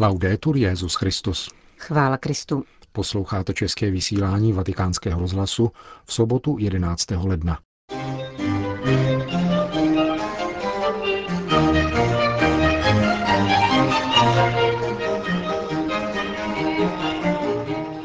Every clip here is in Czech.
Laudetur Jezus Christus. Chvála Kristu. Posloucháte české vysílání Vatikánského rozhlasu v sobotu 11. ledna.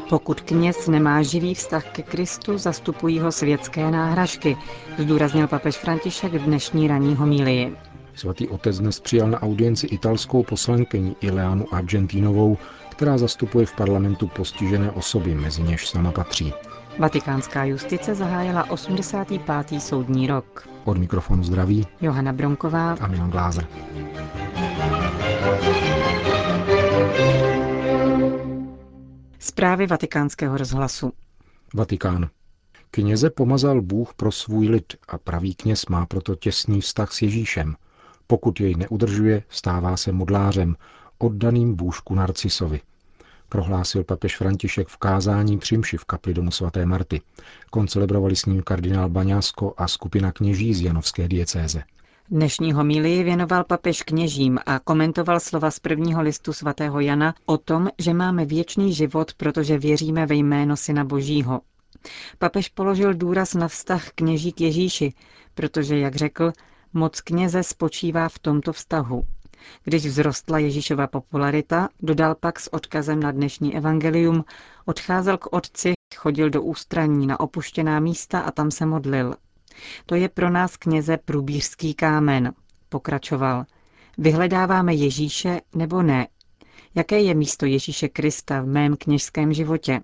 Pokud kněz nemá živý vztah ke Kristu, zastupují ho světské náhražky, zdůraznil papež František v dnešní ranní homílii. Svatý otec dnes přijal na audienci italskou poslankyni Ileanu Argentinovou, která zastupuje v parlamentu postižené osoby, mezi něž sama patří. Vatikánská justice zahájila 85. soudní rok. Od mikrofonu zdraví Johana Bronková a Milan Glázer. Zprávy vatikánského rozhlasu. Vatikán. Kněze pomazal Bůh pro svůj lid a pravý kněz má proto těsný vztah s Ježíšem. Pokud jej neudržuje, stává se modlářem, oddaným bůžku Narcisovi. Prohlásil papež František v kázání přimši v kapli domu svaté Marty. Koncelebrovali s ním kardinál Baňásko a skupina kněží z Janovské diecéze. Dnešní homílii věnoval papež kněžím a komentoval slova z prvního listu svatého Jana o tom, že máme věčný život, protože věříme ve jméno Syna Božího. Papež položil důraz na vztah kněží k Ježíši, protože, jak řekl, moc kněze spočívá v tomto vztahu. Když vzrostla Ježíšova popularita, dodal pak s odkazem na dnešní evangelium, odcházel k otci, chodil do ústraní na opuštěná místa a tam se modlil. To je pro nás kněze průbířský kámen, pokračoval. Vyhledáváme Ježíše nebo ne? Jaké je místo Ježíše Krista v mém kněžském životě?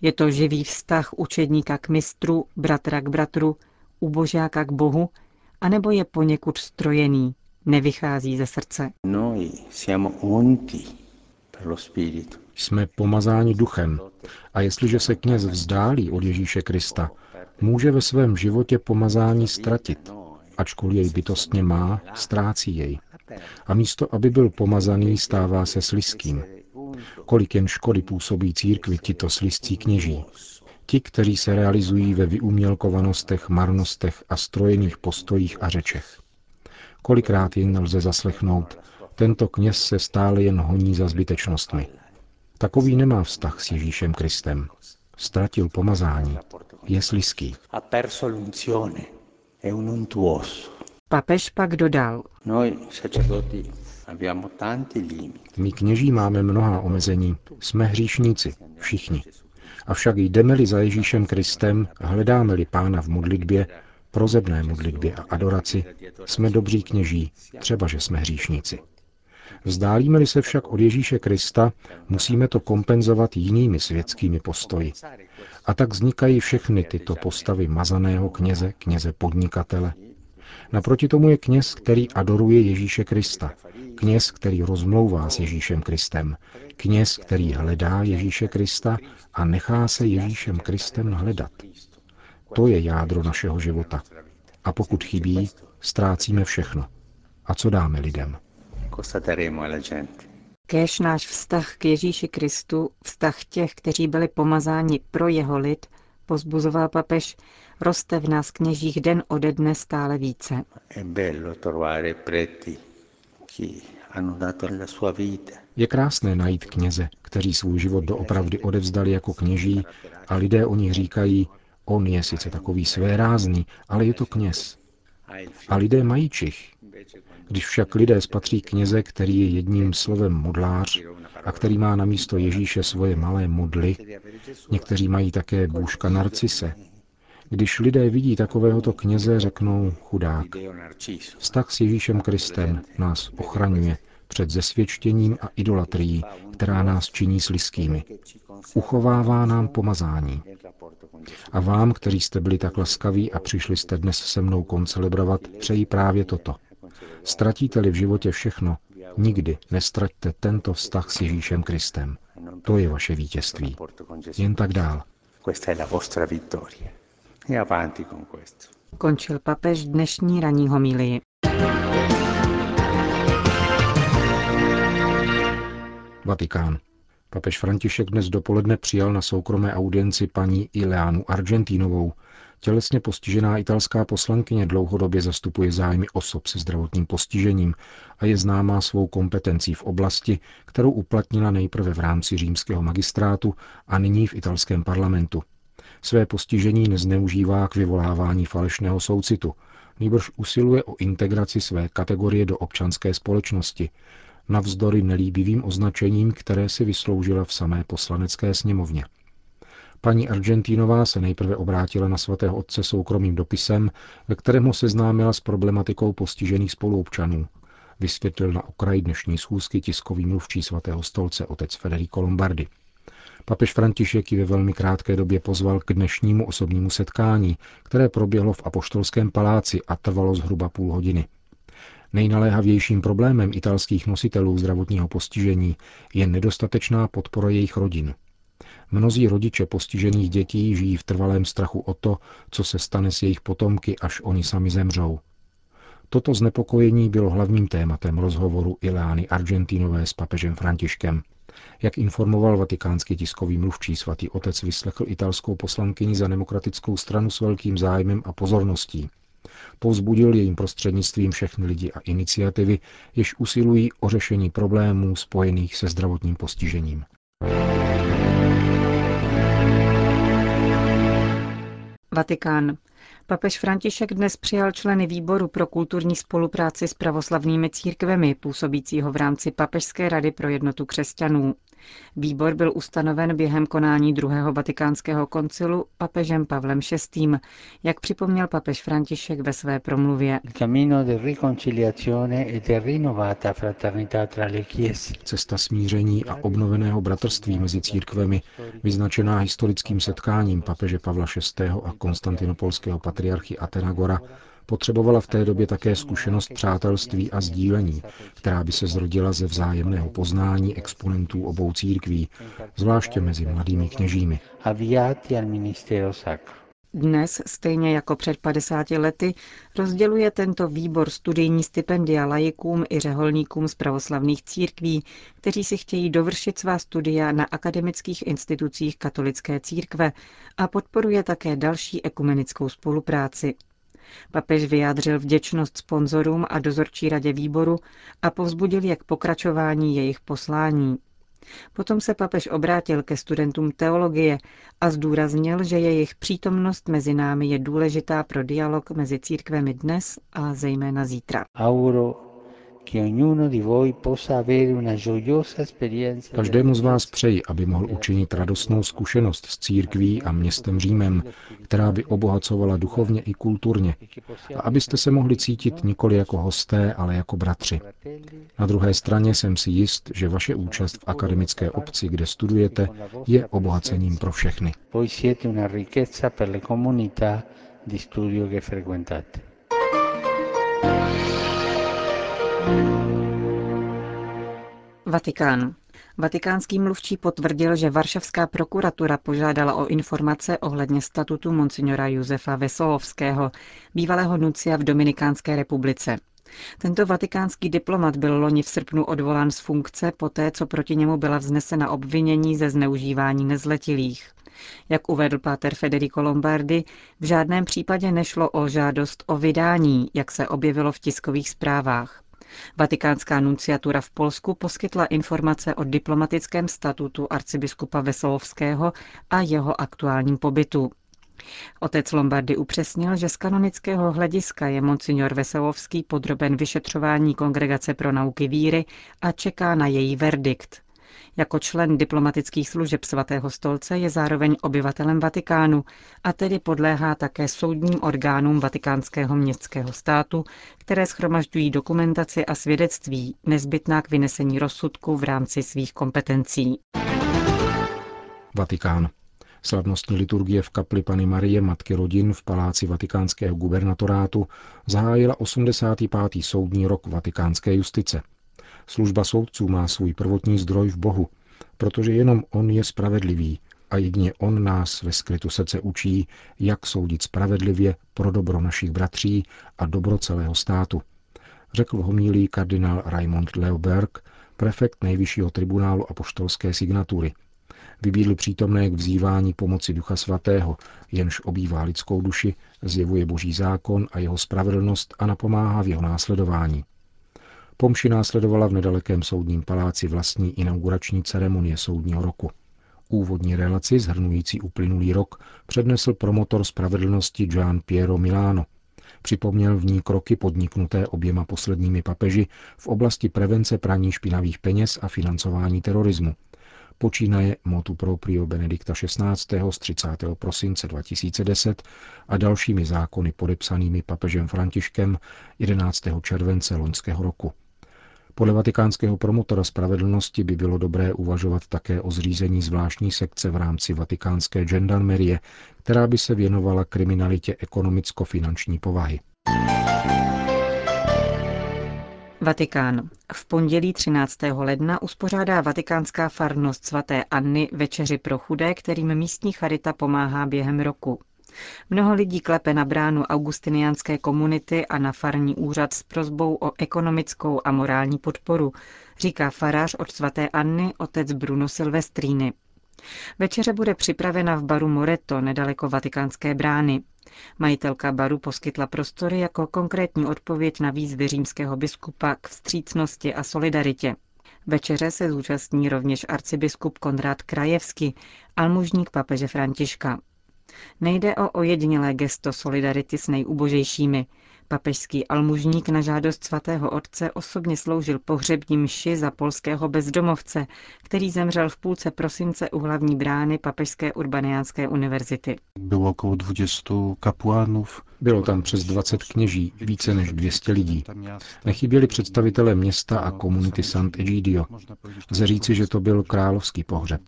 Je to živý vztah učedníka k mistru, bratra k bratru, ubožáka k Bohu, anebo je poněkud strojený, nevychází ze srdce? Jsme pomazáni duchem a jestliže se kněz vzdálí od Ježíše Krista, může ve svém životě pomazání ztratit. Ačkoliv jej bytostně má, ztrácí jej. A místo, aby byl pomazaný, stává se sliským. Kolik jen škody působí církvi tito slizcí kněží. Ti, kteří se realizují ve vyumělkovanostech, marnostech a strojených postojích a řečech. Kolikrát jen lze zaslechnout, tento kněz se stále jen honí za zbytečnostmi. Takový nemá vztah s Ježíšem Kristem. Ztratil pomazání. Je slizký. Papež pak dodal. My kněží máme mnoha omezení. Jsme hříšníci. Všichni. Avšak jdeme-li za Ježíšem Kristem, hledáme-li Pána v modlitbě, prozebné modlitbě a adoraci, jsme dobří kněží, třeba že jsme hříšníci. Vzdálíme-li se však od Ježíše Krista, musíme to kompenzovat jinými světskými postoji. A tak vznikají všechny tyto postavy mazaného kněze, kněze podnikatele. Naproti tomu je kněz, který adoruje Ježíše Krista, kněz, který rozmlouvá s Ježíšem Kristem, kněz, který hledá Ježíše Krista a nechá se Ježíšem Kristem hledat. To je jádro našeho života. A pokud chybí, ztrácíme všechno. A co dáme lidem? Kéž náš vztah k Ježíši Kristu, vztah těch, kteří byli pomazáni pro jeho lid, pozbuzoval papež, roste v nás kněžích den ode dne stále více. Je krásné najít kněze, kteří svůj život doopravdy odevzdali jako kněží a lidé o nich říkají, on je sice takový svérázný, ale je to kněz. A lidé mají čich. Když však lidé spatří kněze, který je jedním slovem modlář a který má na místo Ježíše svoje malé modly, někteří mají také bůžka narcise, když lidé vidí takovéhoto kněze, řeknou chudák. Vztah s Ježíšem Kristem nás ochraňuje před zesvědčením a idolatrií, která nás činí sliskými. Uchovává nám pomazání. A vám, kteří jste byli tak laskaví a přišli jste dnes se mnou koncelebrovat, přeji právě toto. Ztratíte-li v životě všechno, nikdy nestraťte tento vztah s Ježíšem Kristem. To je vaše vítězství. Jen tak dál. Končil papež dnešní ranní homílii. Vatikán. Papež František dnes dopoledne přijal na soukromé audienci paní Ileánu Argentinovou, Tělesně postižená italská poslankyně dlouhodobě zastupuje zájmy osob se zdravotním postižením a je známá svou kompetencí v oblasti, kterou uplatnila nejprve v rámci římského magistrátu a nyní v italském parlamentu. Své postižení nezneužívá k vyvolávání falešného soucitu, nýbrž usiluje o integraci své kategorie do občanské společnosti, navzdory nelíbivým označením, které si vysloužila v samé poslanecké sněmovně. Paní Argentínová se nejprve obrátila na svatého otce soukromým dopisem, ve kterém ho seznámila s problematikou postižených spoluobčanů. Vysvětlil na okraji dnešní schůzky tiskový mluvčí svatého stolce otec Federico Lombardi. Papež František ji ve velmi krátké době pozval k dnešnímu osobnímu setkání, které proběhlo v Apoštolském paláci a trvalo zhruba půl hodiny. Nejnaléhavějším problémem italských nositelů zdravotního postižení je nedostatečná podpora jejich rodin. Mnozí rodiče postižených dětí žijí v trvalém strachu o to, co se stane s jejich potomky, až oni sami zemřou. Toto znepokojení bylo hlavním tématem rozhovoru Ileány Argentinové s papežem Františkem. Jak informoval vatikánský tiskový mluvčí, svatý otec vyslechl italskou poslankyni za demokratickou stranu s velkým zájmem a pozorností. Povzbudil jejím prostřednictvím všechny lidi a iniciativy, jež usilují o řešení problémů spojených se zdravotním postižením. Vatikán. Papež František dnes přijal členy výboru pro kulturní spolupráci s pravoslavnými církvemi, působícího v rámci Papežské rady pro jednotu křesťanů. Výbor byl ustanoven během konání druhého vatikánského koncilu papežem Pavlem VI., jak připomněl papež František ve své promluvě. E Cesta smíření a obnoveného bratrství mezi církvemi, vyznačená historickým setkáním papeže Pavla VI. a konstantinopolského patriarchy Atenagora, potřebovala v té době také zkušenost přátelství a sdílení, která by se zrodila ze vzájemného poznání exponentů obou církví, zvláště mezi mladými kněžími. Dnes, stejně jako před 50 lety, rozděluje tento výbor studijní stipendia lajikům i řeholníkům z pravoslavných církví, kteří si chtějí dovršit svá studia na akademických institucích katolické církve a podporuje také další ekumenickou spolupráci. Papež vyjádřil vděčnost sponzorům a dozorčí radě výboru a povzbudil je k pokračování jejich poslání. Potom se papež obrátil ke studentům teologie a zdůraznil, že jejich přítomnost mezi námi je důležitá pro dialog mezi církvemi dnes a zejména zítra. Každému z vás přeji, aby mohl učinit radostnou zkušenost s církví a městem Římem, která by obohacovala duchovně i kulturně, a abyste se mohli cítit nikoli jako hosté, ale jako bratři. Na druhé straně jsem si jist, že vaše účast v akademické obci, kde studujete, je obohacením pro všechny. di studio che frequentate. Vatikán. Vatikánský mluvčí potvrdil, že Varšavská prokuratura požádala o informace ohledně statutu monsignora Josefa Vesolovského, bývalého nucia v Dominikánské republice. Tento vatikánský diplomat byl loni v srpnu odvolán z funkce poté, co proti němu byla vznesena obvinění ze zneužívání nezletilých. Jak uvedl páter Federico Lombardi, v žádném případě nešlo o žádost o vydání, jak se objevilo v tiskových zprávách. Vatikánská nunciatura v Polsku poskytla informace o diplomatickém statutu arcibiskupa Vesolovského a jeho aktuálním pobytu. Otec Lombardy upřesnil, že z kanonického hlediska je monsignor Veselovský podroben vyšetřování Kongregace pro nauky víry a čeká na její verdikt. Jako člen diplomatických služeb svatého stolce je zároveň obyvatelem Vatikánu a tedy podléhá také soudním orgánům vatikánského městského státu, které schromažďují dokumentaci a svědectví nezbytná k vynesení rozsudku v rámci svých kompetencí. Vatikán. Slavnostní liturgie v kapli Pany Marie Matky rodin v paláci vatikánského gubernatorátu zahájila 85. soudní rok vatikánské justice – Služba soudců má svůj prvotní zdroj v Bohu, protože jenom On je spravedlivý a jedině On nás ve skrytu srdce učí, jak soudit spravedlivě pro dobro našich bratří a dobro celého státu, řekl homílí kardinál Raimond Leoberg, prefekt nejvyššího tribunálu apoštolské signatury. Vybídl přítomné k vzývání pomoci Ducha Svatého, jenž obývá lidskou duši, zjevuje boží zákon a jeho spravedlnost a napomáhá v jeho následování. Pomši následovala v nedalekém soudním paláci vlastní inaugurační ceremonie soudního roku. Úvodní relaci zhrnující uplynulý rok přednesl promotor spravedlnosti Gian Piero Milano. Připomněl v ní kroky podniknuté oběma posledními papeži v oblasti prevence praní špinavých peněz a financování terorismu. Počínaje motu proprio Benedikta XVI. z 30. prosince 2010 a dalšími zákony podepsanými papežem Františkem 11. července loňského roku. Podle vatikánského promotora spravedlnosti by bylo dobré uvažovat také o zřízení zvláštní sekce v rámci vatikánské gendarmerie, která by se věnovala kriminalitě ekonomicko-finanční povahy. Vatikán. V pondělí 13. ledna uspořádá vatikánská farnost svaté Anny večeři pro chudé, kterým místní charita pomáhá během roku. Mnoho lidí klepe na bránu augustiniánské komunity a na farní úřad s prozbou o ekonomickou a morální podporu, říká farář od svaté Anny, otec Bruno Silvestríny. Večeře bude připravena v baru Moreto, nedaleko vatikánské brány. Majitelka baru poskytla prostory jako konkrétní odpověď na výzvy římského biskupa k vstřícnosti a solidaritě. Večeře se zúčastní rovněž arcibiskup Konrad Krajevsky, almužník papeže Františka. Nejde o ojedinělé gesto solidarity s nejubožejšími. Papežský almužník na žádost svatého otce osobně sloužil pohřební mši za polského bezdomovce, který zemřel v půlce prosince u hlavní brány Papežské urbaniánské univerzity. Bylo okolo 20 kapuánů. Bylo tam přes 20 kněží, více než 200 lidí. Nechyběli představitelé města a komunity Sant'Egidio. Lze říci, že to byl královský pohřeb.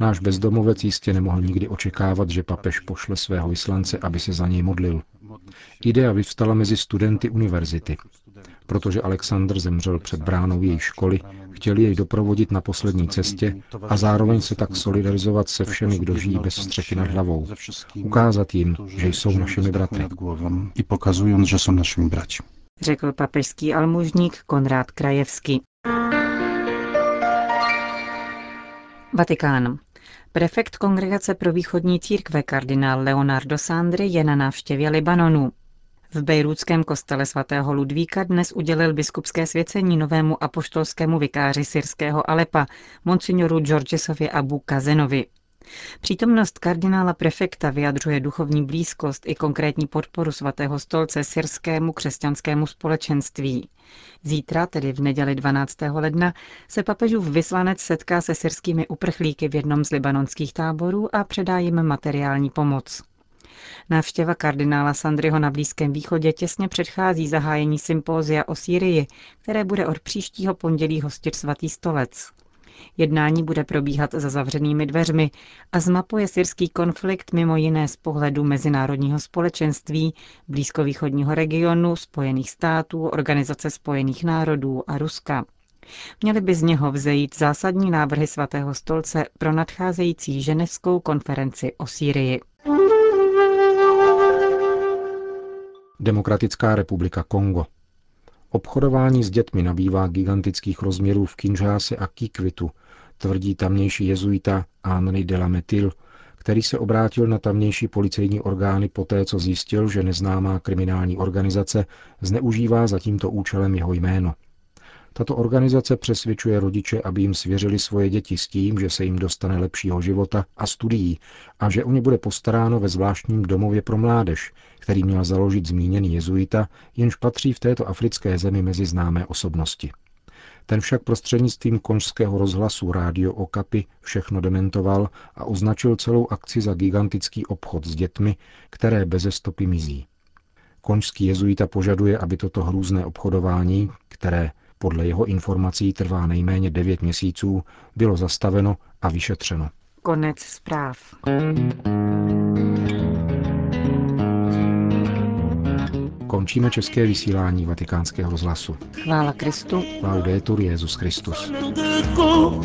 Náš bezdomovec jistě nemohl nikdy očekávat, že papež pošle svého vyslance, aby se za něj modlil. Idea vyvstala mezi studenty univerzity. Protože Alexandr zemřel před bránou její školy, chtěli jej doprovodit na poslední cestě a zároveň se tak solidarizovat se všemi, kdo žijí bez střechy nad hlavou. Ukázat jim, že jsou našimi bratry. I pokazując, že jsou našimi bratři. Řekl papežský almužník Konrád Krajevský. Vatikán. Prefekt Kongregace pro východní církve kardinál Leonardo Sandri je na návštěvě Libanonu. V bejrůdském kostele svatého Ludvíka dnes udělil biskupské svěcení novému apoštolskému vikáři syrského Alepa, monsignoru Georgesovi Abu Kazenovi. Přítomnost kardinála prefekta vyjadřuje duchovní blízkost i konkrétní podporu svatého stolce syrskému křesťanskému společenství. Zítra, tedy v neděli 12. ledna, se papežův vyslanec setká se syrskými uprchlíky v jednom z libanonských táborů a předá jim materiální pomoc. Návštěva kardinála Sandryho na Blízkém východě těsně předchází zahájení sympózia o Sýrii, které bude od příštího pondělí hostit svatý stolec. Jednání bude probíhat za zavřenými dveřmi a zmapuje syrský konflikt mimo jiné z pohledu mezinárodního společenství, blízkovýchodního regionu, Spojených států, Organizace spojených národů a Ruska. Měly by z něho vzejít zásadní návrhy svatého stolce pro nadcházející ženevskou konferenci o Sýrii. Demokratická republika Kongo. Obchodování s dětmi nabývá gigantických rozměrů v Kinshase a Kikvitu, tvrdí tamnější jezuita Henri de la Metil, který se obrátil na tamnější policejní orgány poté, co zjistil, že neznámá kriminální organizace zneužívá za tímto účelem jeho jméno. Tato organizace přesvědčuje rodiče, aby jim svěřili svoje děti s tím, že se jim dostane lepšího života a studií a že o ně bude postaráno ve zvláštním domově pro mládež, který měl založit zmíněný jezuita, jenž patří v této africké zemi mezi známé osobnosti. Ten však prostřednictvím konžského rozhlasu Rádio Okapy všechno dementoval a označil celou akci za gigantický obchod s dětmi, které beze stopy mizí. Konžský jezuita požaduje, aby toto hrůzné obchodování, které podle jeho informací trvá nejméně 9 měsíců, bylo zastaveno a vyšetřeno. Konec zpráv. Končíme české vysílání vatikánského rozhlasu. Chvála Kristu. Laudetur Jezus Christus. ko